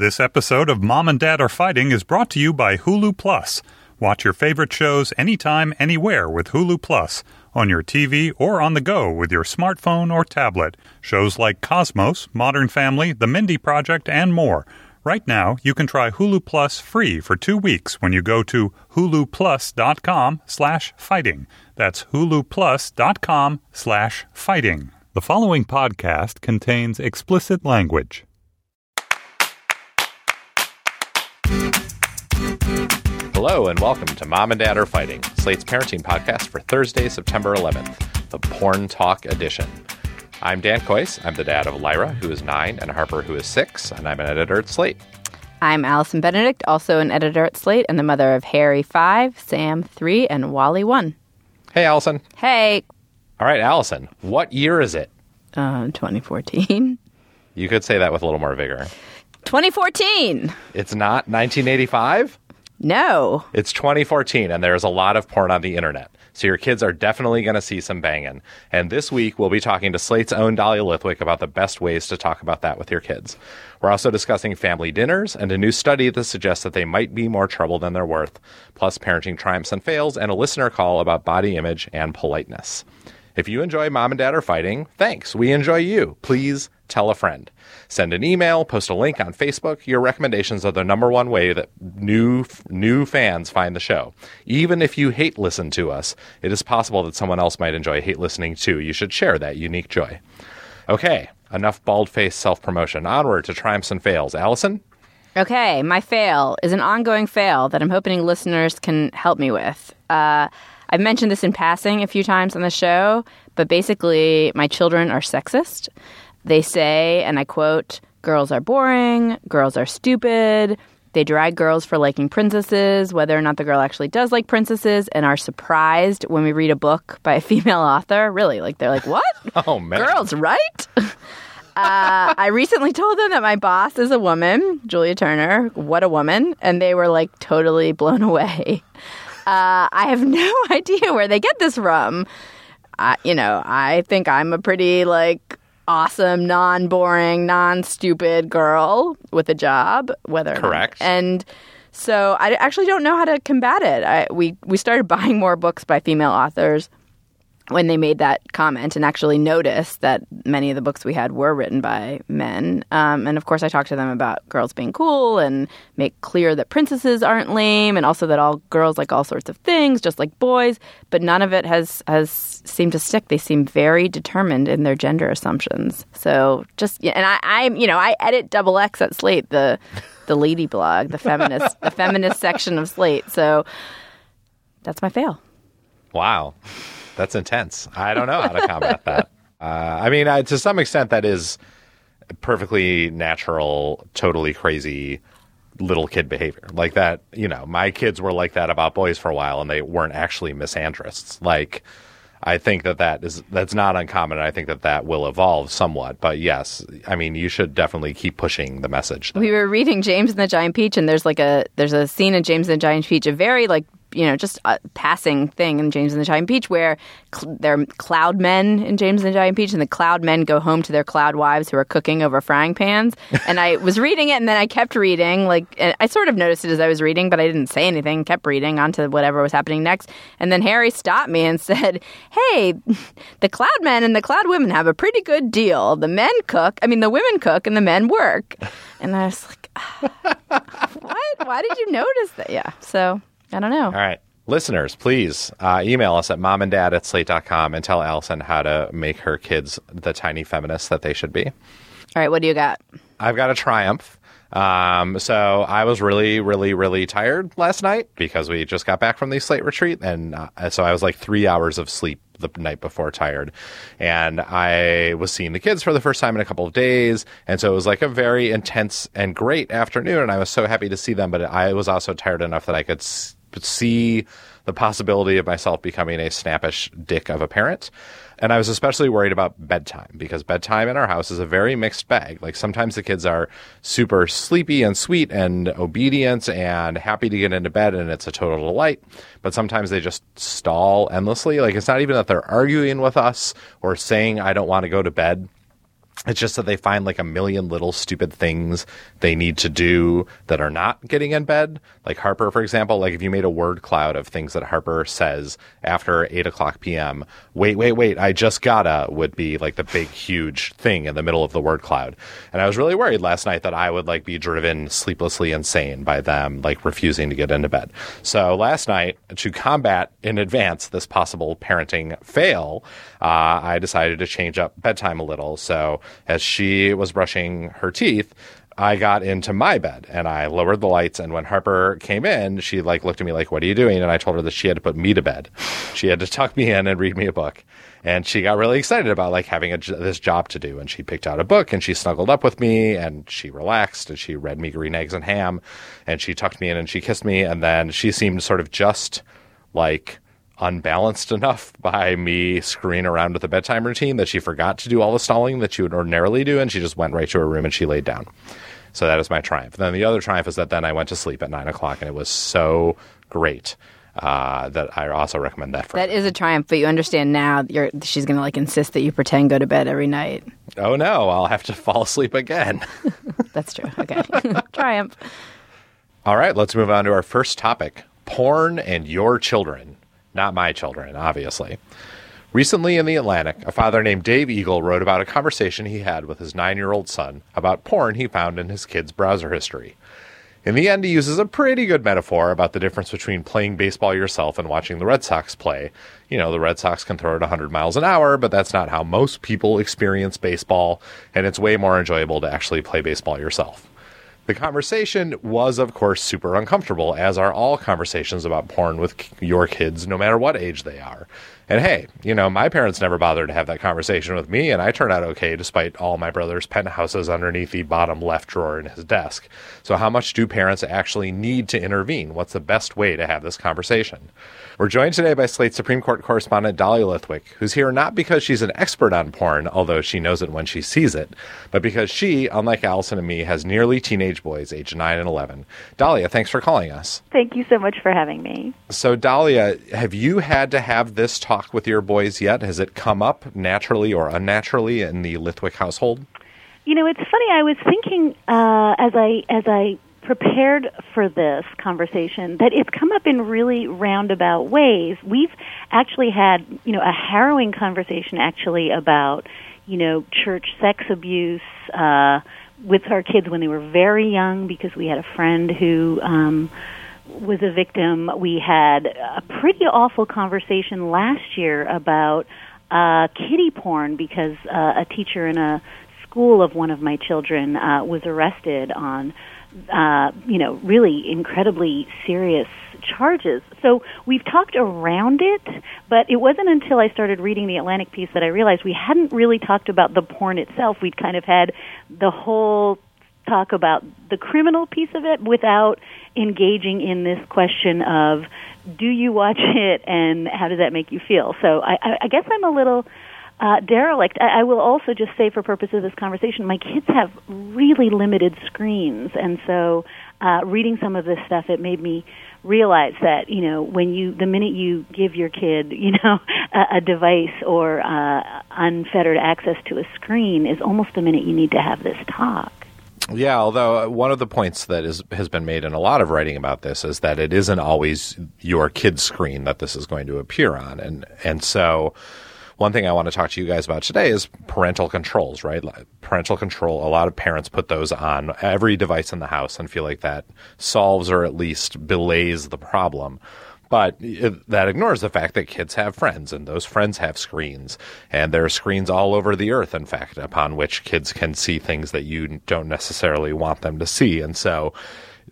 This episode of Mom and Dad Are Fighting is brought to you by Hulu Plus. Watch your favorite shows anytime, anywhere with Hulu Plus on your TV or on the go with your smartphone or tablet. Shows like Cosmos, Modern Family, The Mindy Project, and more. Right now, you can try Hulu Plus free for two weeks when you go to huluplus.com slash fighting. That's huluplus.com slash fighting. The following podcast contains explicit language. Hello and welcome to Mom and Dad Are Fighting, Slate's parenting podcast for Thursday, September 11th, the Porn Talk edition. I'm Dan Kois. I'm the dad of Lyra, who is nine, and Harper, who is six, and I'm an editor at Slate. I'm Allison Benedikt, also an editor at Slate, and the mother of Harry 5, Sam 3, and Wally 1. Hey, Allison. Hey, All right, Allison, what year is it? uh, 2014. You could say that with a little more vigor. 2014! It's not 1985? No. It's 2014, and there's a lot of porn on the internet. So your kids are definitely going to see some banging. And this week, we'll be talking to Slate's own Dahlia Lithwick about the best ways to talk about that with your kids. We're also discussing family dinners and a new study that suggests that they might be more trouble than they're worth, plus parenting triumphs and fails, and a listener call about body image and politeness. If you enjoy Mom and Dad Are Fighting, thanks. We enjoy you. Please tell a friend. Send an email, post a link on Facebook. Your recommendations are the number one way that new new fans find the show. Even if you hate listen to us, it is possible that someone else might enjoy hate listening too. You should share that unique joy. Okay, enough bald-faced self-promotion. Onward to triumphs and fails. Allison? Okay, my fail is an ongoing fail that I'm hoping listeners can help me with. Uh, I've mentioned this in passing a few times on the show, but basically, my children are sexist. They say, and I quote, girls are boring, girls are stupid. They drag girls for liking princesses, whether or not the girl actually does like princesses, and are surprised when we read a book by a female author. Really, like they're like, "What? Oh man. Girls, right?" uh, I recently told them that my boss is a woman, Julia Turner. What a woman! And they were like totally blown away. Uh, I have no idea where they get this from. I, you know, I think I'm a pretty like awesome, non-boring, non-stupid girl with a job. Whether Correct. and so I actually don't know how to combat it. I, we we started buying more books by female authors when they made that comment and actually noticed that many of the books we had were written by men. Um, and of course, I talked to them about girls being cool and make clear that princesses aren't lame and also that all girls like all sorts of things, just like boys. But none of it has, has seemed to stick. They seem very determined in their gender assumptions. So just, and I, I'm, you know, I edit double X at Slate, the, the lady blog, the feminist, the feminist section of Slate. So that's my fail. Wow, that's intense. I don't know how to combat that. Uh, I mean, I, to some extent, that is perfectly natural, totally crazy little kid behavior. Like that, you know, my kids were like that about boys for a while, and they weren't actually misandrists. Like, I think that that is that's not uncommon. and I think that that will evolve somewhat. But yes, I mean, you should definitely keep pushing the message. we were reading James and the Giant Peach, and there's like a there's a scene in James and the Giant Peach, a very like you know just a passing thing in James and the Giant Peach where cl- they're cloud men in James and the Giant Peach, and the cloud men go home to their cloud wives who are cooking over frying pans. and I was reading it, and then I kept reading. Like and I sort of noticed it as I was reading, but I didn't say anything. Kept reading on to whatever was happening next, and then Harry stopped me and said, "Hey, the cloud men and the cloud women have a pretty good deal. The men cook, I mean, the women cook, and the men work." And I was like, ah, "What? Why did you notice that?" Yeah. So I don't know. All right. Listeners, please uh, email us at momanddad at slate.com and tell Allison how to make her kids the tiny feminists that they should be. All right. What do you got? I've got a triumph. Um, so I was really, really, really tired last night because we just got back from the slate retreat. And uh, so I was like three hours of sleep the night before tired. And I was seeing the kids for the first time in a couple of days. And so it was like a very intense and great afternoon. And I was so happy to see them. But I was also tired enough that I could s- see the possibility of myself becoming a snappish dick of a parent. And I was especially worried about bedtime because bedtime in our house is a very mixed bag. Like sometimes the kids are super sleepy and sweet and obedient and happy to get into bed and it's a total delight. But sometimes they just stall endlessly. Like it's not even that they're arguing with us or saying, I don't want to go to bed. It's just that they find like a million little stupid things they need to do that are not getting in bed. Like Harper, for example, like if you made a word cloud of things that Harper says after 8 o'clock p.m., wait, wait, wait, I just gotta would be like the big, huge thing in the middle of the word cloud. And I was really worried last night that I would like be driven sleeplessly insane by them like refusing to get into bed. So last night, to combat in advance this possible parenting fail, uh, I decided to change up bedtime a little. So as she was brushing her teeth, I got into my bed and I lowered the lights. And when Harper came in, she like looked at me like, "What are you doing?" And I told her that she had to put me to bed. She had to tuck me in and read me a book. And she got really excited about like having a, this job to do. And she picked out a book and she snuggled up with me and she relaxed and she read me Green Eggs and Ham and she tucked me in and she kissed me. And then she seemed sort of just like unbalanced enough by me screwing around with the bedtime routine that she forgot to do all the stalling that she would ordinarily do, and she just went right to her room and she laid down. So that is my triumph. And then the other triumph is that then I went to sleep at nine o'clock, and it was so great uh, that I also recommend that for. That is a triumph, but you understand now. You're, she's going to like insist that you pretend go to bed every night. oh no, I'll have to fall asleep again. That's true. Okay, triumph. All right, let's move on to our first topic porn and your children. Not my children, obviously. Recently in The Atlantic, a father named Dave Eagle wrote about a conversation he had with his nine year old son about porn he found in his kid's browser history. In the end, he uses a pretty good metaphor about the difference between playing baseball yourself and watching the Red Sox play. You know, the Red Sox can throw it 100 miles an hour, but that's not how most people experience baseball, and it's way more enjoyable to actually play baseball yourself. The conversation was, of course, super uncomfortable, as are all conversations about porn with your kids, no matter what age they are. And hey, you know, my parents never bothered to have that conversation with me, and I turned out okay despite all my brother's penthouses underneath the bottom left drawer in his desk. So, how much do parents actually need to intervene? What's the best way to have this conversation? We're joined today by Slate Supreme Court correspondent Dahlia Lithwick, who's here not because she's an expert on porn, although she knows it when she sees it, but because she, unlike Allison and me, has nearly teenage boys aged 9 and 11. Dahlia, thanks for calling us. Thank you so much for having me. So, Dahlia, uh, have you had to have this talk with your boys yet? Has it come up naturally or unnaturally in the Lithwick household? You know, it's funny. I was thinking uh, as I as I prepared for this conversation that it's come up in really roundabout ways. We've actually had, you know, a harrowing conversation actually about, you know, church sex abuse uh, with our kids when they were very young because we had a friend who um, was a victim. We had a pretty awful conversation last year about uh, kiddie porn because uh, a teacher in a school of one of my children uh, was arrested on, uh, you know, really incredibly serious charges. So we've talked around it, but it wasn't until I started reading the Atlantic piece that I realized we hadn't really talked about the porn itself. We'd kind of had the whole talk about the criminal piece of it without engaging in this question of do you watch it and how does that make you feel? So I, I, guess I'm a little uh, derelict. I, I will also just say, for purposes of this conversation, my kids have really limited screens, and so uh, reading some of this stuff, it made me realize that you know when you the minute you give your kid you know a, a device or uh, unfettered access to a screen is almost the minute you need to have this talk. Yeah, although uh, one of the points that is has been made in a lot of writing about this is that it isn't always your kid's screen that this is going to appear on, and and so one thing I want to talk to you guys about today is parental controls, right? Parental control. A lot of parents put those on every device in the house and feel like that solves or at least belays the problem. But that ignores the fact that kids have friends and those friends have screens. And there are screens all over the earth, in fact, upon which kids can see things that you don't necessarily want them to see. And so,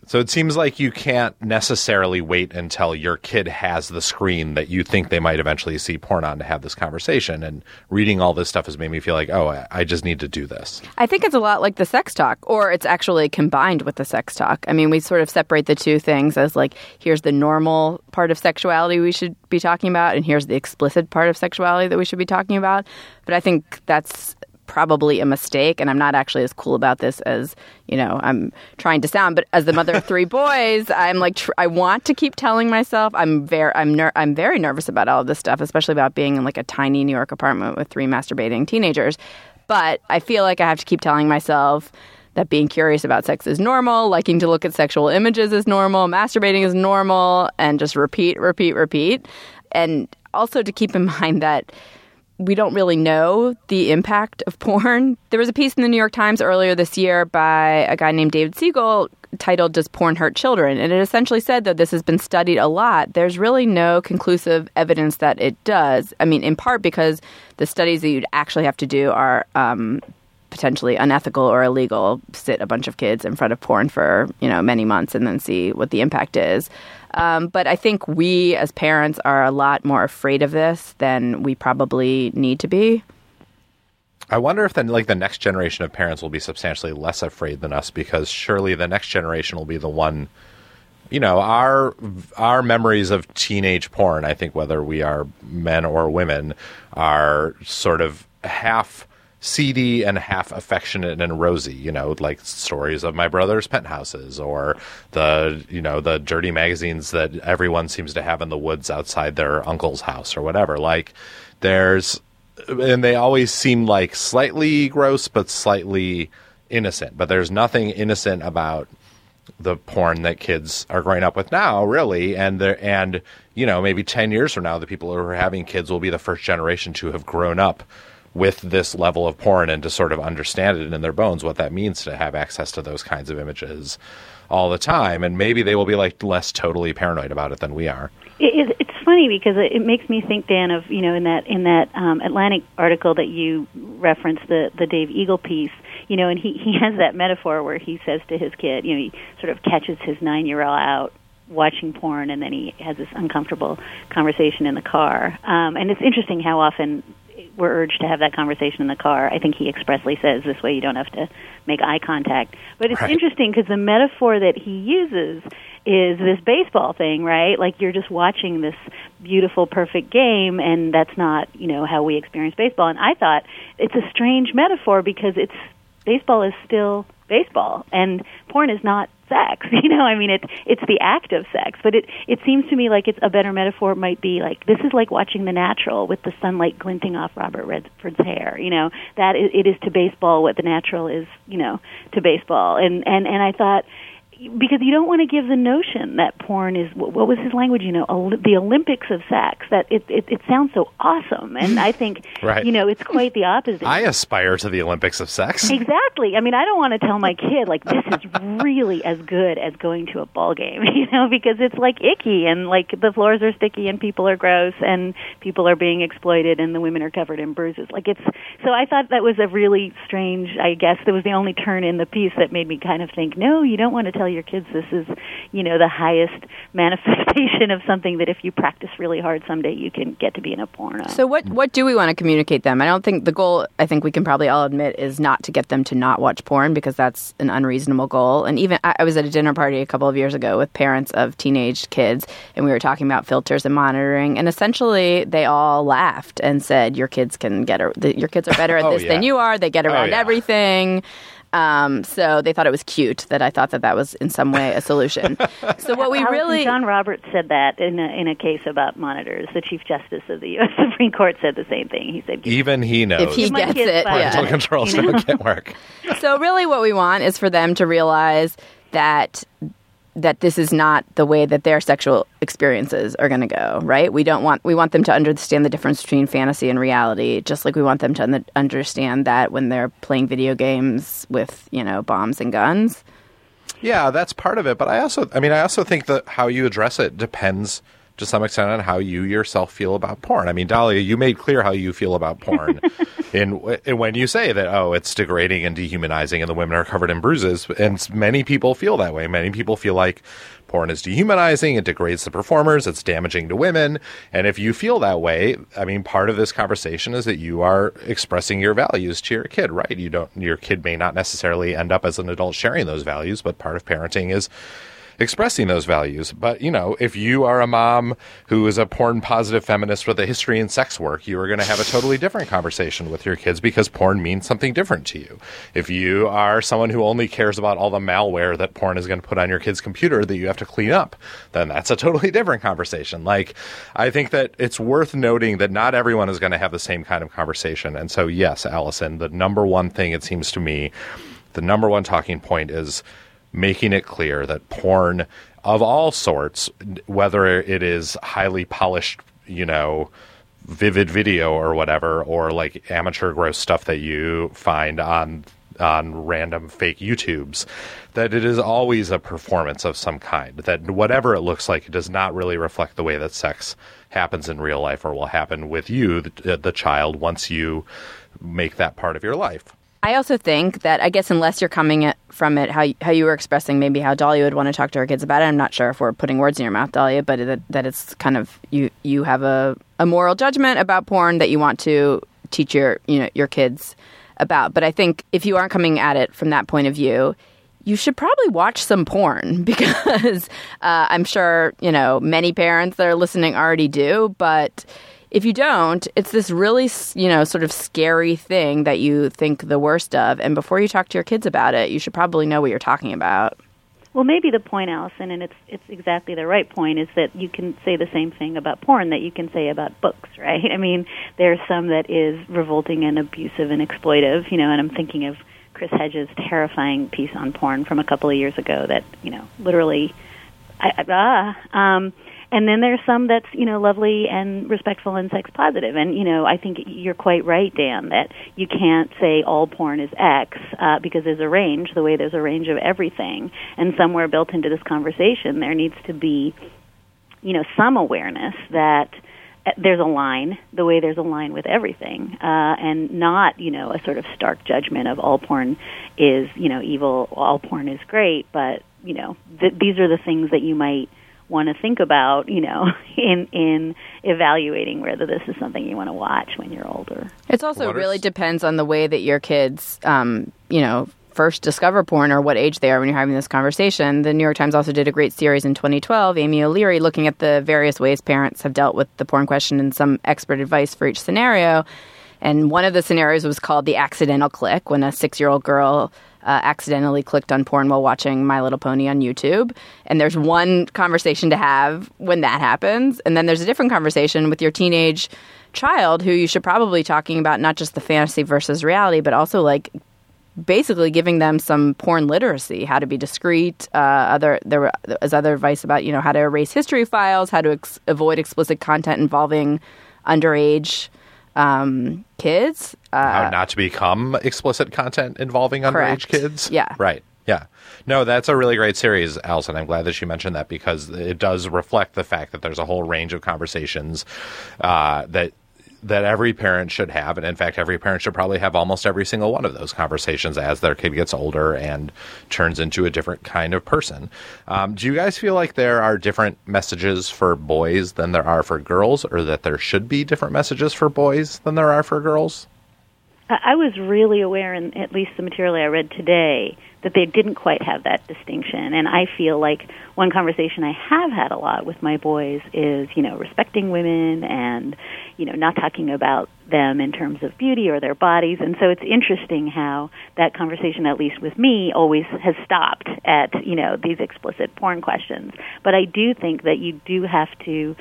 so it seems like you can't necessarily wait until your kid has the screen that you think they might eventually see porn on to have this conversation. And reading all this stuff has made me feel like, oh, I, just need to do this. I think it's a lot like the sex talk, or it's actually combined with the sex talk. I mean, we sort of separate the two things as like, here's the normal part of sexuality we should be talking about, and here's the explicit part of sexuality that we should be talking about. But I think that's probably a mistake and I'm not actually as cool about this as, you know, I'm trying to sound, but as the mother of three boys, I'm like tr- I want to keep telling myself I'm very I'm ner- I'm very nervous about all of this stuff, especially about being in like a tiny New York apartment with three masturbating teenagers. But I feel like I have to keep telling myself that being curious about sex is normal, liking to look at sexual images is normal, masturbating is normal, and just repeat, repeat, repeat. And also to keep in mind that we don't really know the impact of porn. There was a piece in the New York Times earlier this year by a guy named David Siegel titled Does Porn Hurt Children? And it essentially said though this has been studied a lot. There's really no conclusive evidence that it does. I mean, in part because the studies that you'd actually have to do are um, potentially unethical or illegal. Sit a bunch of kids in front of porn for, you know, many months and then see what the impact is. Um, but I think we as parents are a lot more afraid of this than we probably need to be. I wonder if then, like, the next generation of parents will be substantially less afraid than us because surely the next generation will be the one. You know, our our memories of teenage porn. I think whether we are men or women are sort of half seedy and half affectionate and rosy, you know, like stories of my brother's penthouses or the, you know, the dirty magazines that everyone seems to have in the woods outside their uncle's house or whatever. Like there's, and they always seem like slightly gross, but slightly innocent. But there's nothing innocent about the porn that kids are growing up with now, really. And they and, you know, maybe 10 years from now, the people who are having kids will be the first generation to have grown up with this level of porn and to sort of understand it in their bones what that means to have access to those kinds of images all the time. And maybe they will be like less totally paranoid about it than we are. It, it's funny because it, it makes me think dan of you know in that in that um, atlantic article that you referenced the the dave eagle piece you know and he he has that metaphor where he says to his kid you know he sort of catches his nine year old out watching porn and then he has this uncomfortable conversation in the car. Um, and it's interesting how often we're urged to have that conversation in the car. I think he expressly says this way you don't have to make eye contact. But it's Right. interesting because the metaphor that he uses is this baseball thing, right? Like you're just watching this beautiful, perfect game, and that's not, you know, how we experience baseball. And I thought it's a strange metaphor because it's baseball is still baseball, and porn is not sex. You know, I mean, it's it's the act of sex. But it it seems to me like it's a better metaphor might be like this is like watching The Natural with the sunlight glinting off Robert Redford's hair. You know, that is, it is to baseball what The Natural is. You know, to baseball. And and and I thought because you don't want to give the notion that porn is what what was his language you know Oli- the olympics of sex that it, it it sounds so awesome and mm. i think Right. you know it's quite the opposite i aspire to the olympics of sex Exactly. I mean, I don't want to tell my kid like this is really as good as going to a ball game, you know, because it's like icky and like the floors are sticky and people are gross and people are being exploited and the women are covered in bruises. Like it's so I thought that was a really strange, I guess that was the only turn in the piece that made me kind of think, no, you don't want to tell your kids this is, you know, the highest manifestation of something that if you practice really hard someday you can get to be in a porno. So what what do we want to communicate them? I don't think the goal I think we can probably all admit is not to get them to not watch porn because that's an unreasonable goal. And even I, I was at a dinner party a couple of years ago with parents of teenage kids and we were talking about filters and monitoring and essentially they all laughed and said your kids can get a, the, your kids are better at Oh, this yeah. than you are. They get oh, around yeah. everything. Um, so they thought it was cute that I thought that that was in some way a solution. so what we Allison really John Roberts said that in a, in a case about monitors. The Chief Justice of the U.S. Supreme Court said the same thing. He said, even he knows if he my gets it, yeah. parental Yeah. controls You know? don't get work so really what we want is for them to realize that that this is not the way that their sexual experiences are going to go right we don't want we want them to understand the difference between fantasy and reality just like we want them to un- understand that when they're playing video games with you know bombs and guns Yeah, that's part of it. But I also, I mean, I also think that how you address it depends to some extent on how you yourself feel about porn. I mean, Dahlia, you made clear how you feel about porn in, in when you say that oh, it's degrading and dehumanizing, and the women are covered in bruises. And many people feel that way. Many people feel like porn is dehumanizing, it degrades the performers, it's damaging to women. And if you feel that way, I mean, part of this conversation is that you are expressing your values to your kid, right? You don't, your kid may not necessarily end up as an adult sharing those values, but part of parenting is expressing those values. But, you know, if you are a mom who is a porn positive feminist with a history in sex work, you are going to have a totally different conversation with your kids because porn means something different to you. If you are someone who only cares about all the malware that porn is going to put on your kid's computer that you have to clean up, then that's a totally different conversation. Like, I think that it's worth noting that not everyone is going to have the same kind of conversation. And so, yes, Allison, the number one thing it seems to me, the number one talking point is making it clear that porn of all sorts, whether it is highly polished, you know, vivid video or whatever, or like amateur gross stuff that you find on on random fake YouTubes, that it is always a performance of some kind. That whatever it looks like, it does not really reflect the way that sex happens in real life or will happen with you, the, the child, once you make that part of your life. I also think that I guess unless you're coming from it how how you were expressing maybe how Dahlia would want to talk to her kids about it. I'm not sure if we're putting words in your mouth, Dahlia, but that, that it's kind of you you have a, a moral judgment about porn that you want to teach your you know your kids about. But I think if you aren't coming at it from that point of view, you should probably watch some porn because uh, I'm sure you know many parents that are listening already do, but if you don't, it's this really, you know, sort of scary thing that you think the worst of. And before you talk to your kids about it, you should probably know what you're talking about. Well, maybe the point, Allison, and it's it's exactly the right point, is that you can say the same thing about porn that you can say about books, right? I mean, there's some that is revolting and abusive and exploitive, you know, and I'm thinking of Chris Hedges' terrifying piece on porn from a couple of years ago that, you know, literally, I, ah, um, and then there's some that's you know lovely and respectful and sex positive. And you know i think you're quite right dan that you can't say all porn is x uh, because there's a range the way there's a range of everything. And somewhere built into this conversation there needs to be you know some awareness that uh, there's a line the way there's a line with everything uh, and not you know a sort of stark judgment of all porn is you know evil all porn is great but you know th- these are the things that you might want to think about, you know, in in evaluating whether this is something you want to watch when you're older. It's also really depends on the way that your kids, um, you know, first discover porn or what age they are when you're having this conversation. The New York Times also did a great series in 2012, Amy O'Leary, looking at the various ways parents have dealt with the porn question and some expert advice for each scenario. And one of the scenarios was called the accidental click, when a six year old girl uh, accidentally clicked on porn while watching My Little Pony on YouTube. And there's one conversation to have when that happens. And then there's a different conversation with your teenage child who you should probably be talking about not just the fantasy versus reality, but also like basically giving them some porn literacy, how to be discreet. Uh, other there was other advice about you know how to erase history files, how to ex- avoid explicit content involving underage um, kids. Uh, How not to become explicit content involving correct. underage kids. Yeah. Right. Yeah. No, that's a really great series, Allison. I'm glad that you mentioned that because it does reflect the fact that there's a whole range of conversations uh, that that every parent should have, and in fact, every parent should probably have almost every single one of those conversations as their kid gets older and turns into a different kind of person. Um, do you guys feel like there are different messages for boys than there are for girls, or that there should be different messages for boys than there are for girls? I was really aware, in at least the material I read today, that they didn't quite have that distinction. And I feel like one conversation I have had a lot with my boys is, you know, respecting women and, you know, not talking about them in terms of beauty or their bodies. And so it's interesting how that conversation, at least with me, always has stopped at, you know, these explicit porn questions. But I do think that you do have to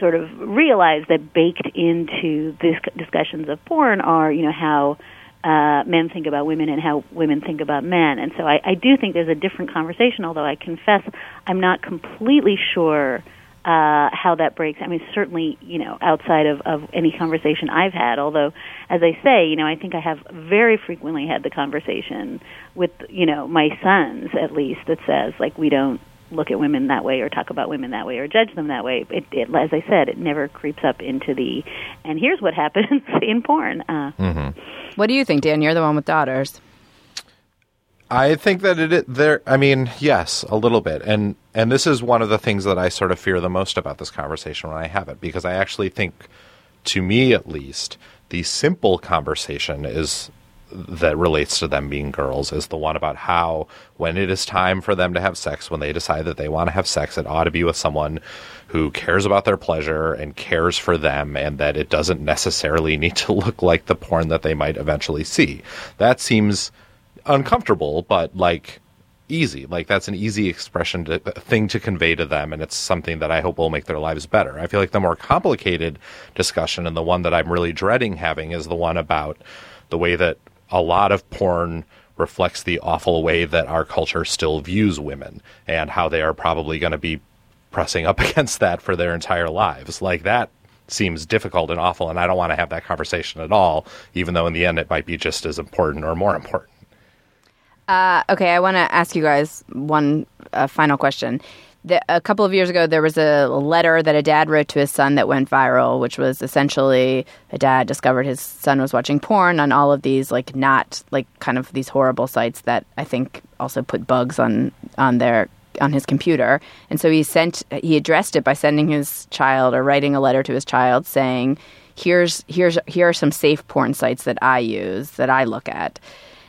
sort of realize that baked into these discussions of porn are, you know, how uh, men think about women and how women think about men. And so I, I do think there's a different conversation, although I confess I'm not completely sure uh, how that breaks. I mean, certainly, you know, outside of, of any conversation I've had, although, as I say, you know, I think I have very frequently had the conversation with, you know, my sons, at least, that says, like, we don't look at women that way or talk about women that way or judge them that way. It, it as I said, it never creeps up into the. And here's what happens in porn. Uh, What do you think, Dan? You're the one with daughters. I think that it there. I mean, yes, a little bit, and and this is one of the things that I sort of fear the most about this conversation when I have it, because I actually think, to me at least, the simple conversation is that relates to them being girls is the one about how when it is time for them to have sex, when they decide that they want to have sex, it ought to be with someone who cares about their pleasure and cares for them, and that it doesn't necessarily need to look like the porn that they might eventually see. That seems uncomfortable, but like easy. Like that's an easy expression to uh, thing to convey to them, and it's something that I hope will make their lives better. I feel like the more complicated discussion and the one that I'm really dreading having is the one about the way that a lot of porn reflects the awful way that our culture still views women and how they are probably going to be pressing up against that for their entire lives. Like that seems difficult and awful, and I don't want to have that conversation at all, even though in the end it might be just as important or more important. Okay, I want to ask you guys one uh, final question. The, a couple of years ago, there was a letter that a dad wrote to his son that went viral, which was essentially a dad discovered his son was watching porn on all of these, like not like kind of these horrible sites that I think also put bugs on on their on his computer. And so he sent he addressed it by sending his child or writing a letter to his child saying, "Here's here's here are some safe porn sites that I use that I look at."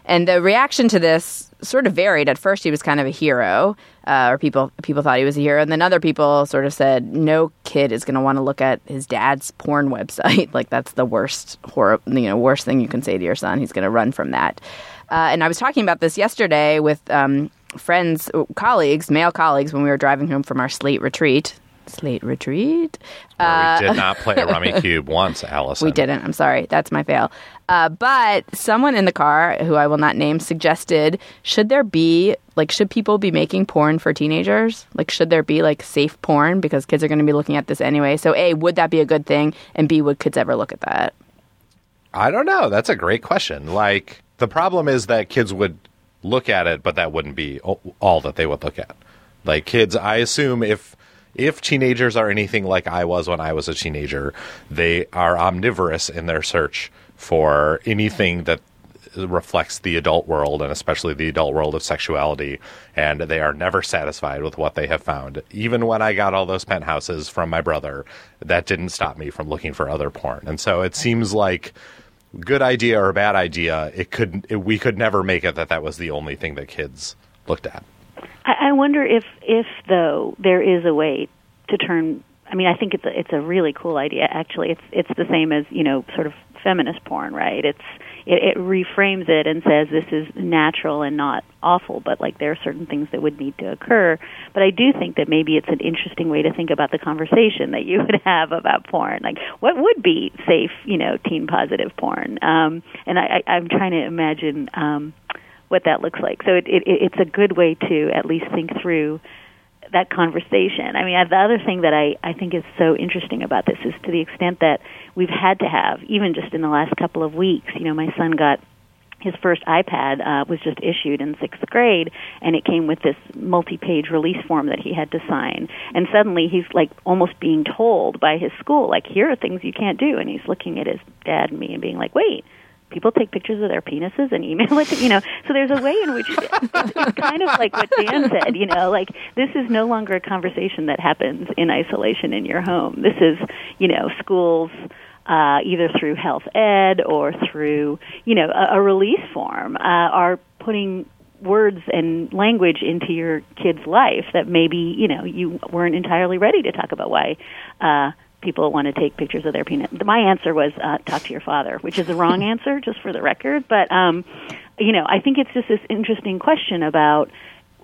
And the reaction to this sort of varied. At first, he was kind of a hero, uh, or people people thought he was a hero, and then other people sort of said, "No kid is going to want to look at his dad's porn website. like that's the worst horror, you know, worst thing you can say to your son. He's going to run from that." Uh, and I was talking about this yesterday with um, friends, colleagues, male colleagues, when we were driving home from our Slate retreat. Slate retreat. Where we did not play a rummy cube once, Allison. We didn't. I'm sorry. That's my fail. Uh, but someone in the car, who I will not name, suggested should there be, like, should people be making porn for teenagers? Like, should there be, like, safe porn? Because kids are going to be looking at this anyway. So, A, would that be a good thing? And B, would kids ever look at that? I don't know. That's a great question. Like the problem is that kids would look at it, but that wouldn't be all that they would look at. Like kids, I assume if if teenagers are anything like I was when I was a teenager, they are omnivorous in their search for anything that reflects the adult world and especially the adult world of sexuality and they are never satisfied with what they have found even when i got all those penthouses from my brother that didn't stop me from looking for other porn and so it seems like good idea or bad idea it could it, we could never make it that that was the only thing that kids looked at I, I wonder if, if though there is a way to turn. I mean, I think it's a, it's a really cool idea. Actually, it's it's the same as you know, sort of feminist porn, right? It's it, it reframes it and says this is natural and not awful, but like there are certain things that would need to occur. But I do think that maybe it's an interesting way to think about the conversation that you would have about porn. Like, what would be safe, you know, teen positive porn? Um, and I, I, I'm trying to imagine. Um, what that looks like. So it, it, it's a good way to at least think through that conversation. I mean, the other thing that I, I think is so interesting about this is to the extent that we've had to have, even just in the last couple of weeks, you know, my son got his first iPad uh, was just issued in sixth grade, and it came with this multi-page release form that he had to sign. And suddenly, he's like almost being told by his school, like, "Here are things you can't do," and he's looking at his dad and me and being like, "Wait." People take pictures of their penises and email it to you know. So there's a way in which it's kind of like what dan said you know like this is no longer a conversation that happens in isolation in your home. This is you know schools uh, either through health ed or through you know a, a release form uh, are putting words and language into your kid's life that maybe you know you weren't entirely ready to talk about why uh, people want to take pictures of their penis. My answer was uh, talk to your father, which is the wrong answer, just for the record. But um, you know, I think it's just this interesting question about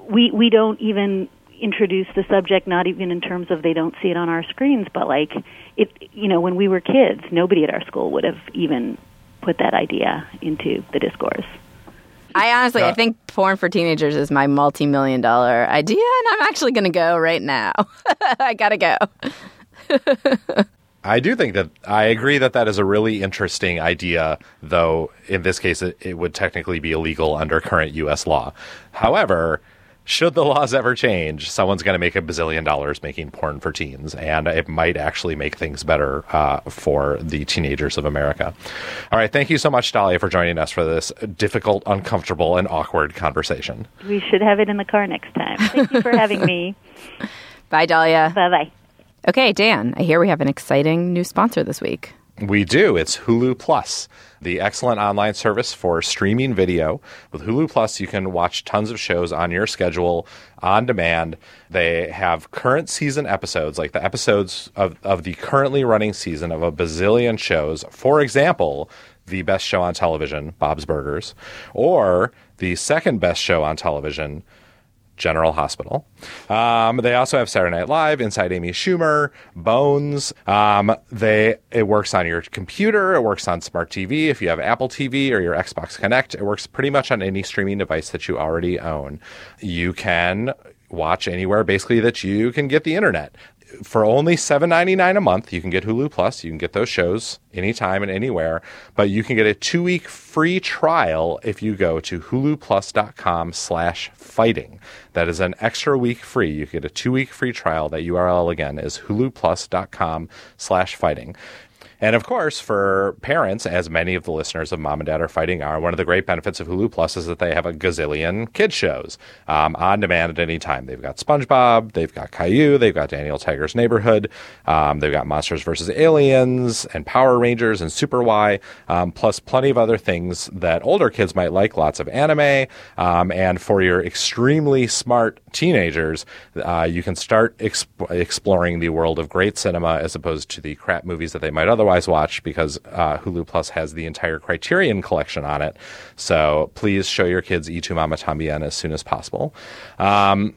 we we don't even introduce the subject, not even in terms of they don't see it on our screens, but like it. You know, when we were kids, nobody at our school would have even put that idea into the discourse. I honestly, I think porn for teenagers is my multi-million dollar idea, and I'm actually going to go right now. I gotta go. I do think that I agree that that is a really interesting idea, though in this case it, it would technically be illegal under current U.S. law. However, should the laws ever change, someone's going to make a bazillion dollars making porn for teens, and it might actually make things better uh, for the teenagers of America. All right, thank you so much, Dahlia, for joining us for this difficult, uncomfortable, and awkward conversation. We should have it in the car next time. Thank you for having me. Bye, Dahlia. Bye bye. Okay, Dan, I hear we have an exciting new sponsor this week. We do. It's Hulu Plus, the excellent online service for streaming video. With Hulu Plus, you can watch tons of shows on your schedule, on demand. They have current season episodes, like the episodes of, of the currently running season of a bazillion shows. For example, the best show on television, Bob's Burgers, or the second best show on television, General Hospital. Um, they also have Saturday Night Live, Inside Amy Schumer, Bones. Um, they it works on your computer. It works on smart TV. If you have Apple TV or your Xbox Kinect, it works pretty much on any streaming device that you already own. You can watch anywhere basically that you can get the internet for only $7.99 a month, you can get Hulu Plus. You can get those shows anytime and anywhere, but you can get a two week free trial if you go to huluplus.com slash fighting. That is an extra week free. You get a two week free trial. That URL again is huluplus.com slash fighting. And of course, for parents, as many of the listeners of Mom and Dad Are Fighting are, one of the great benefits of Hulu Plus is that they have a gazillion kid shows um, on demand at any time. They've got SpongeBob, they've got Caillou, they've got Daniel Tiger's Neighborhood, um, they've got Monsters vs. Aliens and Power Rangers and Super Why, um, plus plenty of other things that older kids might like, lots of anime. Um, and for your extremely smart teenagers, uh, you can start exp- exploring the world of great cinema as opposed to the crap movies that they might otherwise watch because uh, Hulu Plus has the entire Criterion collection on it. So please show your kids Y Tu Mamá También as soon as possible. Um,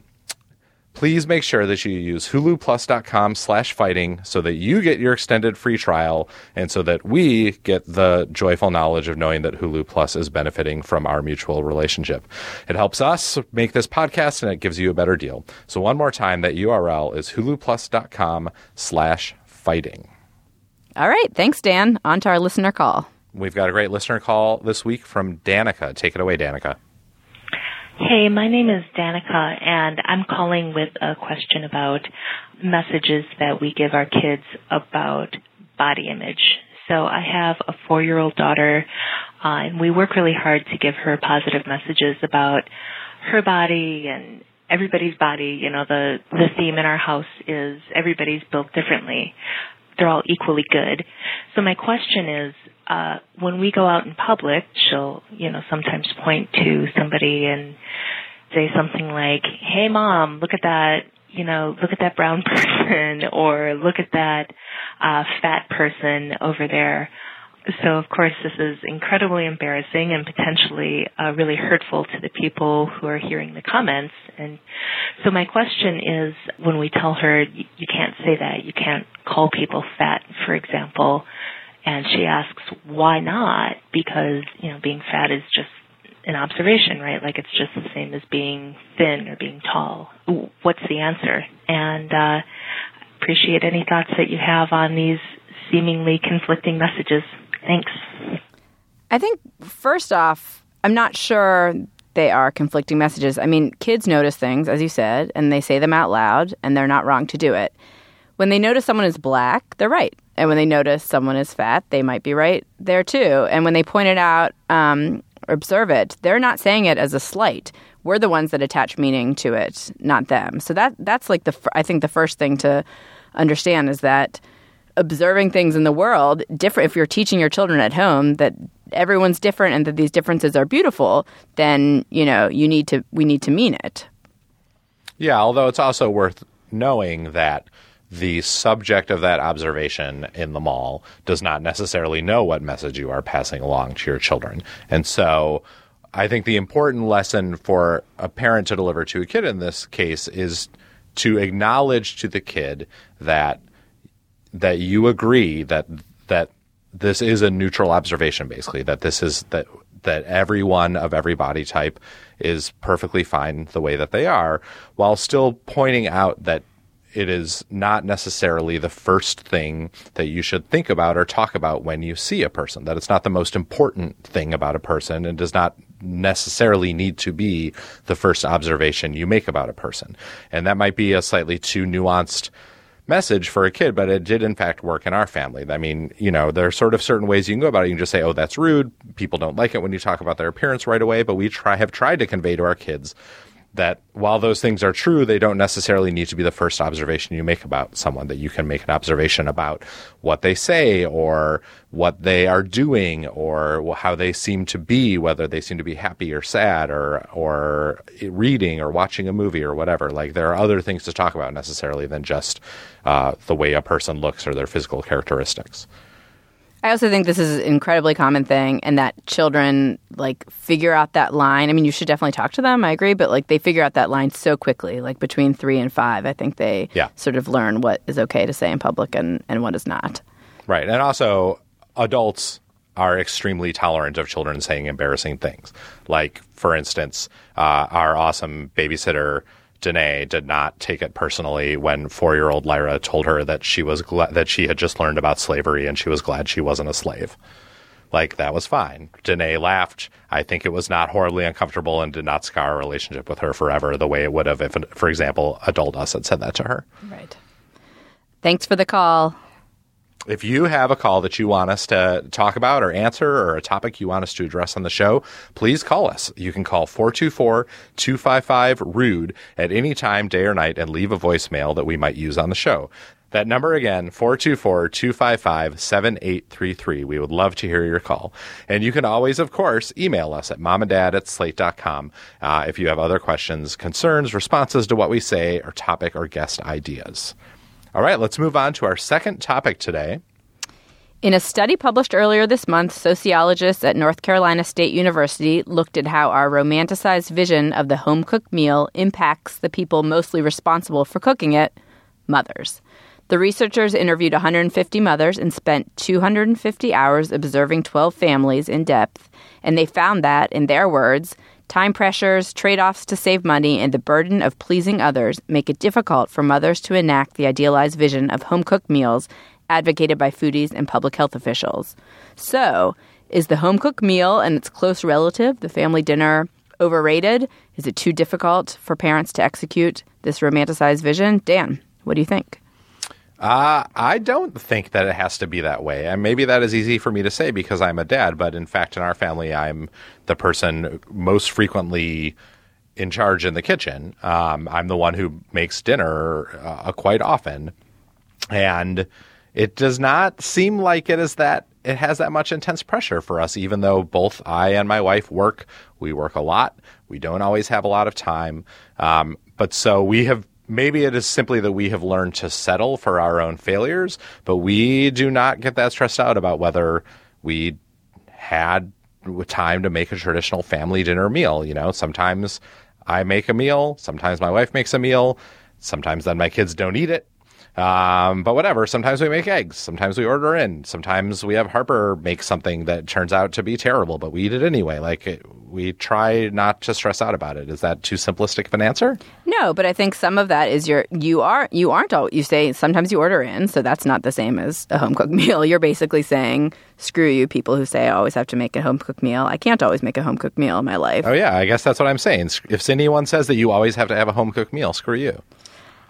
please make sure that you use huluplus.com slash fighting so that you get your extended free trial and so that we get the joyful knowledge of knowing that hulu plus is benefiting from our mutual relationship it helps us make this podcast and it gives you a better deal so one more time that url is huluplus.com slash fighting All right, thanks, Dan. On to our listener call. we've got a great listener call this week from danica take it away danica Hey, my name is Danica, and I'm calling with a question about messages that we give our kids about body image. So I have a four-year-old daughter, uh, and we work really hard to give her positive messages about her body and everybody's body. You know, the the theme in our house is everybody's built differently. They're all equally good. So my question is, uh, when we go out in public, she'll, you know, sometimes point to somebody and say something like, "Hey, mom, look at that." You know, look at that brown person, or look at that uh, fat person over there. So, of course, this is incredibly embarrassing and potentially uh, really hurtful to the people who are hearing the comments. And so, my question is when we tell her, you can't say that, you can't call people fat, for example, and she asks, why not? Because, you know, being fat is just an observation, right? Like it's just the same as being thin or being tall. What's the answer? And, uh, appreciate any thoughts that you have on these seemingly conflicting messages. Thanks. I think first off, I'm not sure they are conflicting messages. I mean, kids notice things, as you said, and they say them out loud, and they're not wrong to do it. When they notice someone is black, they're right. And when they notice someone is fat, they might be right there too. And when they point it out um, or observe it, they're not saying it as a slight. We're the ones that attach meaning to it, not them. So that that's like the I think the first thing to understand is that observing things in the world different if you're teaching your children at home that everyone's different and that these differences are beautiful then you know you need to we need to mean it Yeah, although it's also worth knowing that the subject of that observation in the mall does not necessarily know what message you are passing along to your children. And so I think the important lesson for a parent to deliver to a kid in this case is to acknowledge to the kid that that you agree that that this is a neutral observation basically that this is that that everyone of every body type is perfectly fine the way that they are while still pointing out that it is not necessarily the first thing that you should think about or talk about when you see a person that it's not the most important thing about a person and does not necessarily need to be the first observation you make about a person. And that might be a slightly too nuanced message for a kid, but it did in fact work in our family. I mean, you know, there are sort of certain ways you can go about it. You can just say, "Oh, that's rude." People don't like it when you talk about their appearance right away, but we try have tried to convey to our kids that while those things are true, they don't necessarily need to be the first observation you make about someone. That you can make an observation about what they say or what they are doing or how they seem to be, whether they seem to be happy or sad or or reading or watching a movie or whatever. Like there are other things to talk about necessarily than just uh, the way a person looks or their physical characteristics. I also think this is an incredibly common thing and that children like figure out that line. I mean, you should definitely talk to them, I agree, but like they figure out that line so quickly, like between three and five. I think they Yeah. sort of learn what is okay to say in public and, and what is not. Right. And also, adults are extremely tolerant of children saying embarrassing things. Like, for instance, uh, our awesome babysitter, Danae, did not take it personally when four year old Lyra told her that she was that she had just learned about slavery and she was glad she wasn't a slave. Like, that was fine. Danae laughed. I think it was not horribly uncomfortable and did not scar a relationship with her forever the way it would have if, for example, adult us had said that to her. Right. Thanks for the call. If you have a call that you want us to talk about or answer or a topic you want us to address on the show, please call us. You can call 424-255-RUDE at any time, day or night, and leave a voicemail that we might use on the show. That number again, 424-255-7833. We would love to hear your call. And you can always, of course, email us at momanddad at slate.com uh, if you have other questions, concerns, responses to what we say, or topic or guest ideas. All right, let's move on to our second topic today. In a study published earlier this month, sociologists at North Carolina State University looked at how our romanticized vision of the home cooked meal impacts the people mostly responsible for cooking it mothers. The researchers interviewed 150 mothers and spent 250 hours observing 12 families in depth, and they found that, in their words, time pressures, trade offs to save money, and the burden of pleasing others make it difficult for mothers to enact the idealized vision of home cooked meals advocated by foodies and public health officials. So, is the home cooked meal and its close relative, the family dinner, overrated? Is it too difficult for parents to execute this romanticized vision? Dan, what do you think? Uh, I don't think that it has to be that way. And maybe that is easy for me to say because I'm a dad, but in fact, in our family, I'm the person most frequently in charge in the kitchen. Um, I'm the one who makes dinner uh, quite often. And it does not seem like it is that it has that much intense pressure for us, even though both I and my wife work. We work a lot. We don't always have a lot of time. Um, but so we have maybe it is simply that we have learned to settle for our own failures, but we do not get that stressed out about whether we had time to make a traditional family dinner meal. You know, sometimes I make a meal, sometimes my wife makes a meal, sometimes then my kids don't eat it. Um, but whatever. Sometimes we make eggs. Sometimes we order in. Sometimes we have Harper make something that turns out to be terrible, but we eat it anyway. Like it, we try not to stress out about it. Is that too simplistic of an answer? No, but I think some of that is your you are you aren't all you say sometimes you order in, so that's not the same as a home cooked meal. You're basically saying screw you people who say I always have to make a home cooked meal. I can't always make a home cooked meal in my life. Oh yeah, I guess that's what I'm saying. If anyone says that you always have to have a home cooked meal, screw you.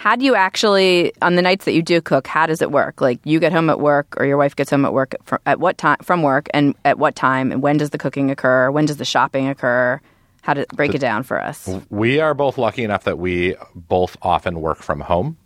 How do you actually on the nights that you do cook? How does it work? Like you get home at work, or your wife gets home at work fr- at what time from work, and at what time, and when does the cooking occur? When does the shopping occur? How to break it down for us? We are both lucky enough that we both often work from home.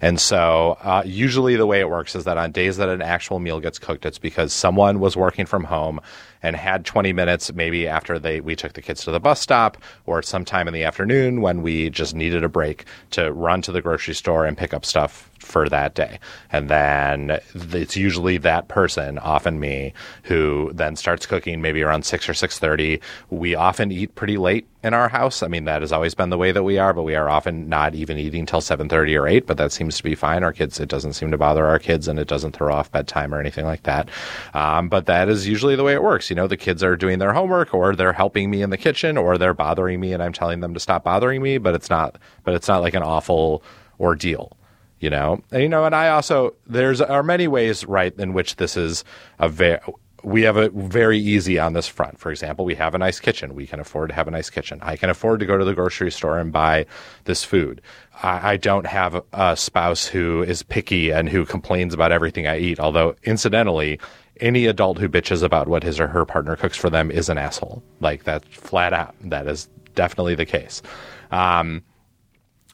And so, uh, usually the way it works is that on days that an actual meal gets cooked, it's because someone was working from home and had 20 minutes maybe after they we took the kids to the bus stop or sometime in the afternoon when we just needed a break to run to the grocery store and pick up stuff for that day. And then it's usually that person, often me, who then starts cooking maybe around 6 or 6:30. We often eat pretty late in our house. I mean, that has always been the way that we are, but we are often not even eating till 7:30 or 8, but that seems to be fine. Our kids it doesn't seem to bother our kids and it doesn't throw off bedtime or anything like that. Um, but that is usually the way it works. You know, the kids are doing their homework or they're helping me in the kitchen or they're bothering me and I'm telling them to stop bothering me, but it's not but it's not like an awful ordeal you know and you know and i also there's are many ways right in which this is a very we have it very easy on this front. For example, we have a nice kitchen. We can afford to have a nice kitchen. I can afford to go to the grocery store and buy this food. I, I don't have a spouse who is picky and who complains about everything I eat. Although, incidentally, any adult who bitches about what his or her partner cooks for them is an asshole. Like that, flat out. That is definitely the case. Um,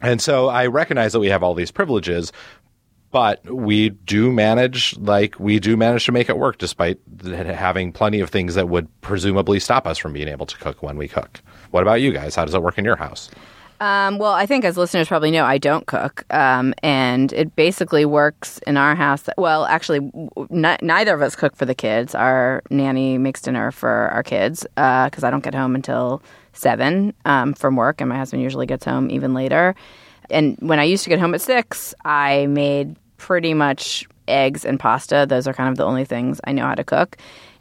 and so I recognize that we have all these privileges, but we do manage like we do manage to make it work despite having plenty of things that would presumably stop us from being able to cook when we cook what about you guys how does it work in your house Um, well, I think as listeners probably know, I don't cook, um, and it basically works in our house. Well, actually, n- neither of us cook for the kids. Our nanny makes dinner for our kids because I don't get home until seven um, from work, and my husband usually gets home even later. And when I used to get home at six, I made pretty much eggs and pasta. Those are kind of the only things I know how to cook.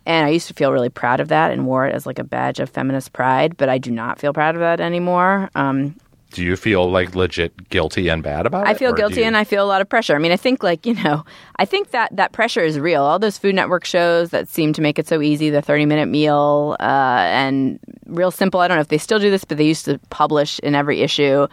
And I used to feel really proud of that and wore it as like a badge of feminist pride, but I do not feel proud of that anymore. Um, do you feel like legit guilty and bad about it I feel guilty you- and I feel a lot of pressure. I mean, I think like, you know, I think that that pressure is real. All those Food Network shows that seem to make it so easy, the 30 minute meal, uh, and real simple. I don't know if they still do this, but they used to publish in every issue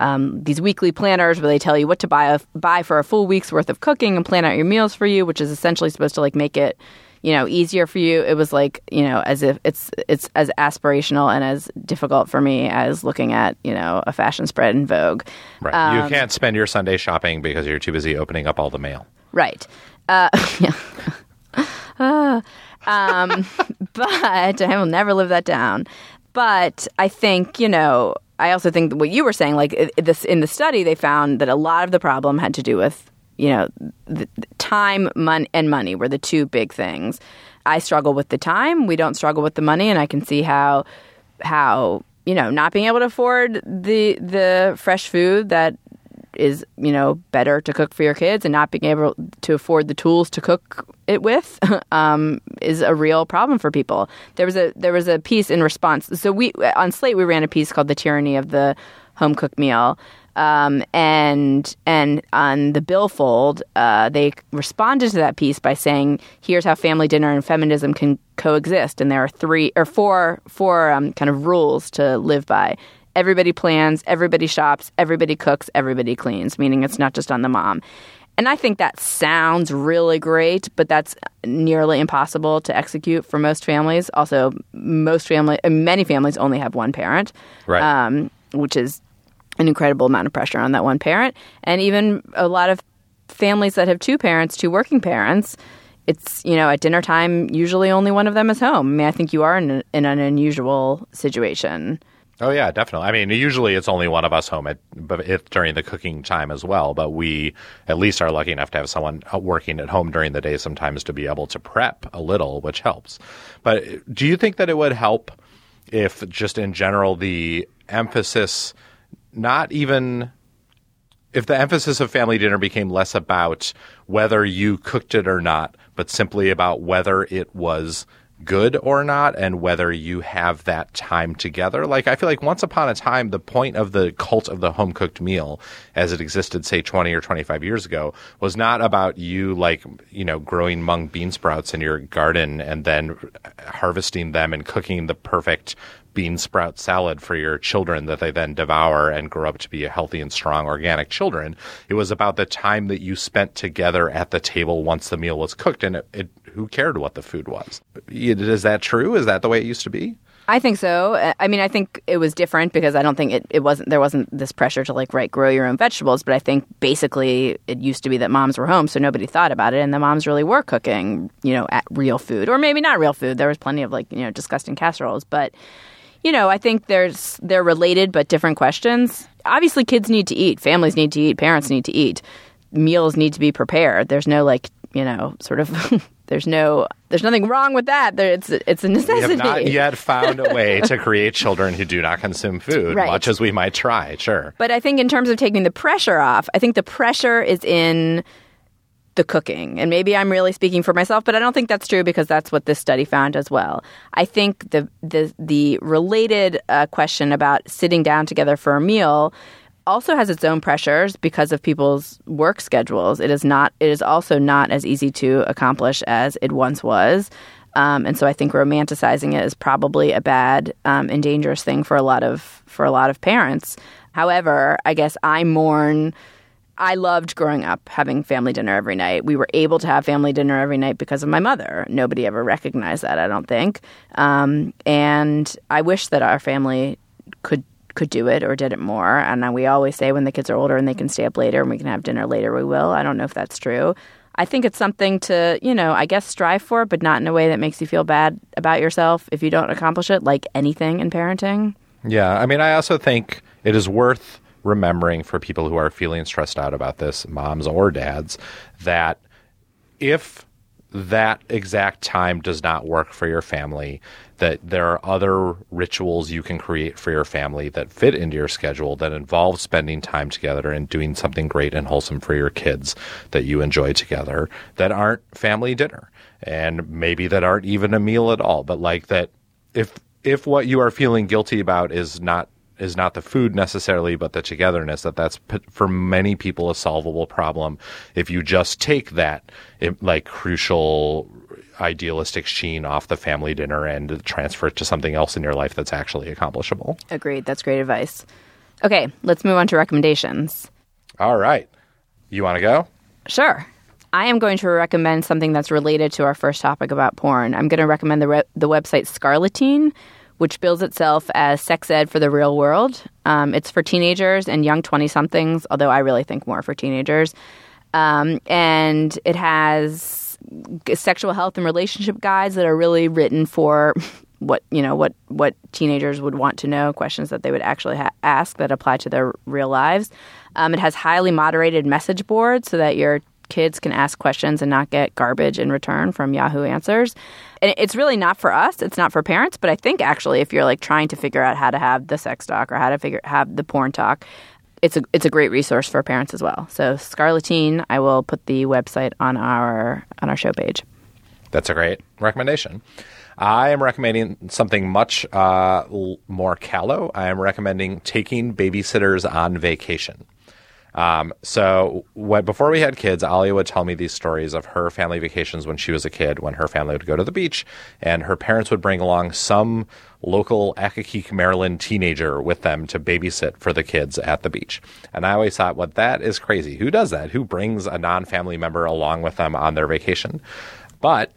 um, these weekly planners where they tell you what to buy, buy for a full week's worth of cooking and plan out your meals for you, which is essentially supposed to like make it you know easier for you it was like you know as if it's it's as aspirational and as difficult for me as looking at you know a fashion spread in vogue right Um, you can't spend your sunday shopping because you're too busy opening up all the mail Right. Uh, yeah. Ah, um, but I will never live that down. But I think, you know, I also think what you were saying, like this in the study, they found that a lot of the problem had to do with, you know, the, the time, mon- and money were the two big things. I struggle with the time. We don't struggle with the money, and I can see how, how you know, not being able to afford the the fresh food that is you know better to cook for your kids and not being able to afford the tools to cook it with um, is a real problem for people. There was a there was a piece in response. So we on Slate we ran a piece called "The Tyranny of the Home Cooked Meal." Um, and and on the billfold, uh, they responded to that piece by saying, "Here's how family dinner and feminism can coexist." And there are three or four four um, kind of rules to live by everybody plans, everybody shops, everybody cooks, everybody cleans, meaning it's not just on the mom. And I think that sounds really great, but that's nearly impossible to execute for most families. Also, most family, many families only have one parent, Right. um, which is an incredible amount of pressure on that one parent. And even a lot of families that have two parents, two working parents, it's you know at dinner time usually only one of them is home. I mean, I think you are in, in an unusual situation. Oh yeah, definitely. I mean, usually it's only one of us home at, it, during the cooking time as well. But we at least are lucky enough to have someone uh, working at home during the day sometimes to be able to prep a little, which helps. But do you think that it would help if, just in general, the emphasis, not even if the emphasis of family dinner became less about whether you cooked it or not, but simply about whether it was good or not and whether you have that time together. Like, I feel like once upon a time, the point of the cult of the home cooked meal as it existed, say, 20 or 25 years ago, was not about you, like, you know, growing mung bean sprouts in your garden and then harvesting them and cooking the perfect bean sprout salad for your children that they then devour and grow up to be healthy and strong organic children. It was about the time that you spent together at the table once the meal was cooked, and it, it, who cared what the food was? Is that true? Is that the way it used to be? I think so. I mean, I think it was different because I don't think it, it wasn't there wasn't this pressure to like right grow your own vegetables. But I think basically it used to be that moms were home, so nobody thought about it, and the moms really were cooking, you know, at real food or maybe not real food. There was plenty of like you know disgusting casseroles, but you know, I think there's they're related but different questions. Obviously, kids need to eat, families need to eat, parents need to eat. Meals need to be prepared. There's no like you know sort of there's no there's nothing wrong with that. There, it's it's a necessity. We have not yet found a way to create children who do not consume food, Right. much as we might try. Sure. But I think in terms of taking the pressure off, I think the pressure is in the cooking. And maybe I'm really speaking for myself, but I don't think that's true because that's what this study found as well. I think the the the related uh, question about sitting down together for a meal also has its own pressures because of people's work schedules. It is not it is also not as easy to accomplish as it once was. Um, and so I think romanticizing it is probably a bad um, and dangerous thing for a lot of for a lot of parents. However, I guess I mourn. I loved growing up having family dinner every night. We were able to have family dinner every night because of my mother. Nobody ever recognized that, I don't think. Um, and I wish that our family could could do it or did it more. And we always say when the kids are older and they can stay up later and we can have dinner later, we will. I don't know if that's true. I think it's something to, you know, I guess strive for, but not in a way that makes you feel bad about yourself if you don't accomplish it, like anything in parenting. Yeah, I mean, I also think it is worth remembering for people who are feeling stressed out about this, moms or dads, that if that exact time does not work for your family, that there are other rituals you can create for your family that fit into your schedule that involve spending time together and doing something great and wholesome for your kids that you enjoy together that aren't family dinner and maybe that aren't even a meal at all, but like that if if what you are feeling guilty about is not is not the food necessarily, but the togetherness. That that's for many people a solvable problem if you just take that it, like crucial idealistic sheen off the family dinner and transfer it to something else in your life that's actually accomplishable. Agreed. That's great advice. Okay, let's move on to recommendations. All right, you want to go? Sure. I am going to recommend something that's related to our first topic about porn. I'm going to recommend the re- the website Scarleteen, which bills itself as sex ed for the real world. Um, it's for teenagers and young 20 somethings, although I really think more for teenagers. Um, and it has sexual health and relationship guides that are really written for what you know what what teenagers would want to know questions that they would actually ha- ask that apply to their real lives um, it has highly moderated message boards so that your kids can ask questions and not get garbage in return from Yahoo Answers. And it's really not for us. It's not for parents. But I think actually, if you're like trying to figure out how to have the sex talk or how to figure have the porn talk, it's a it's a great resource for parents as well. So Scarleteen, I will put the website on our on our show page. That's a great recommendation. I am recommending something much uh, more callow. I am recommending taking babysitters on vacation. Um, so when, before we had kids, Alia would tell me these stories of her family vacations when she was a kid, when her family would go to the beach, and her parents would bring along some local Accokeek, Maryland teenager with them to babysit for the kids at the beach. And I always thought, well, that is crazy. Who does that? Who brings a non-family member along with them on their vacation? But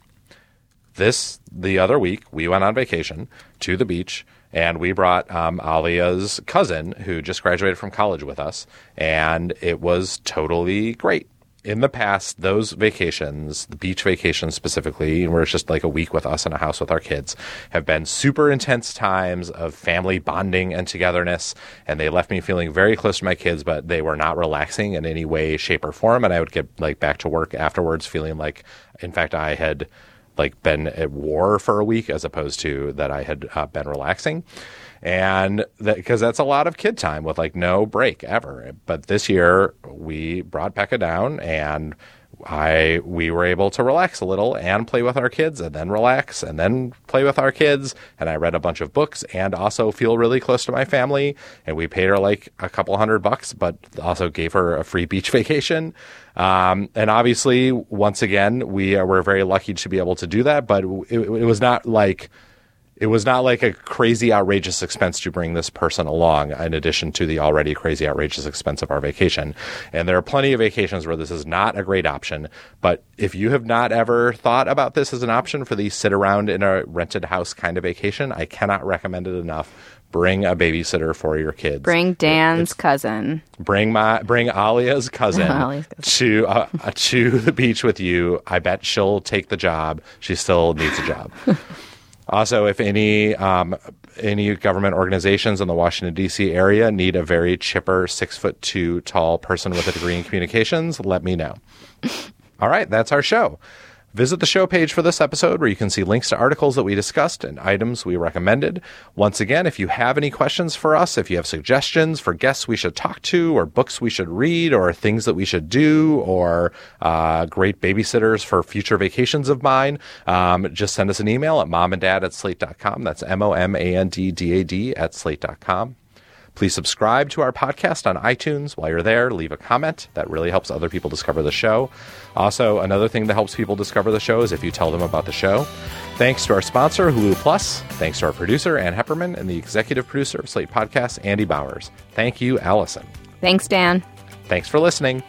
this the other week we went on vacation to the beach and we brought um, Alia's cousin who just graduated from college with us. And it was totally great. In the past those vacations the beach vacations specifically where it's just like a week with us in a house with our kids have been super intense times of family bonding and togetherness. And they left me feeling very close to my kids but they were not relaxing in any way shape or form. And i would get like back to work afterwards feeling like in fact i had like been at war for a week as opposed to that I had uh, been relaxing. And that because that's a lot of kid time with like no break ever. But this year we brought Becca down and I we were able to relax a little and play with our kids and then relax and then play with our kids. And I read a bunch of books and also feel really close to my family. And we paid her like a couple hundred bucks but also gave her a free beach vacation. Um, and obviously once again we were very lucky to be able to do that but it, it was not like it was not like a crazy outrageous expense to bring this person along in addition to the already crazy outrageous expense of our vacation and there are plenty of vacations where this is not a great option but if you have not ever thought about this as an option for the sit around in a rented house kind of vacation i cannot recommend it enough bring a babysitter for your kids Bring Dan's It's- cousin. bring my bring Alia's cousin Alia's cousin. to uh, uh, to the beach with you. I bet she'll take the job. She still needs a job. also, if any um, any government organizations in the Washington D.C. area need a very chipper, six foot two tall person with a degree in communications, let me know. All right, that's our show. Visit the show page for this episode where you can see links to articles that we discussed and items we recommended. Once again, if you have any questions for us, if you have suggestions for guests we should talk to, or books we should read, or things that we should do, or uh, great babysitters for future vacations of mine, um, just send us an email at momanddad at slate.com. That's M O M A N D D A D at slate.com. Please subscribe to our podcast on iTunes. While you're there, leave a comment. That really helps other people discover the show. Also, another thing that helps people discover the show is if you tell them about the show. Thanks to our sponsor, Hulu Plus. Thanks to our producer, Ann Heppermann, and the executive producer of Slate Podcasts, Andy Bowers. Thank you, Allison. Thanks, Dan. Thanks for listening.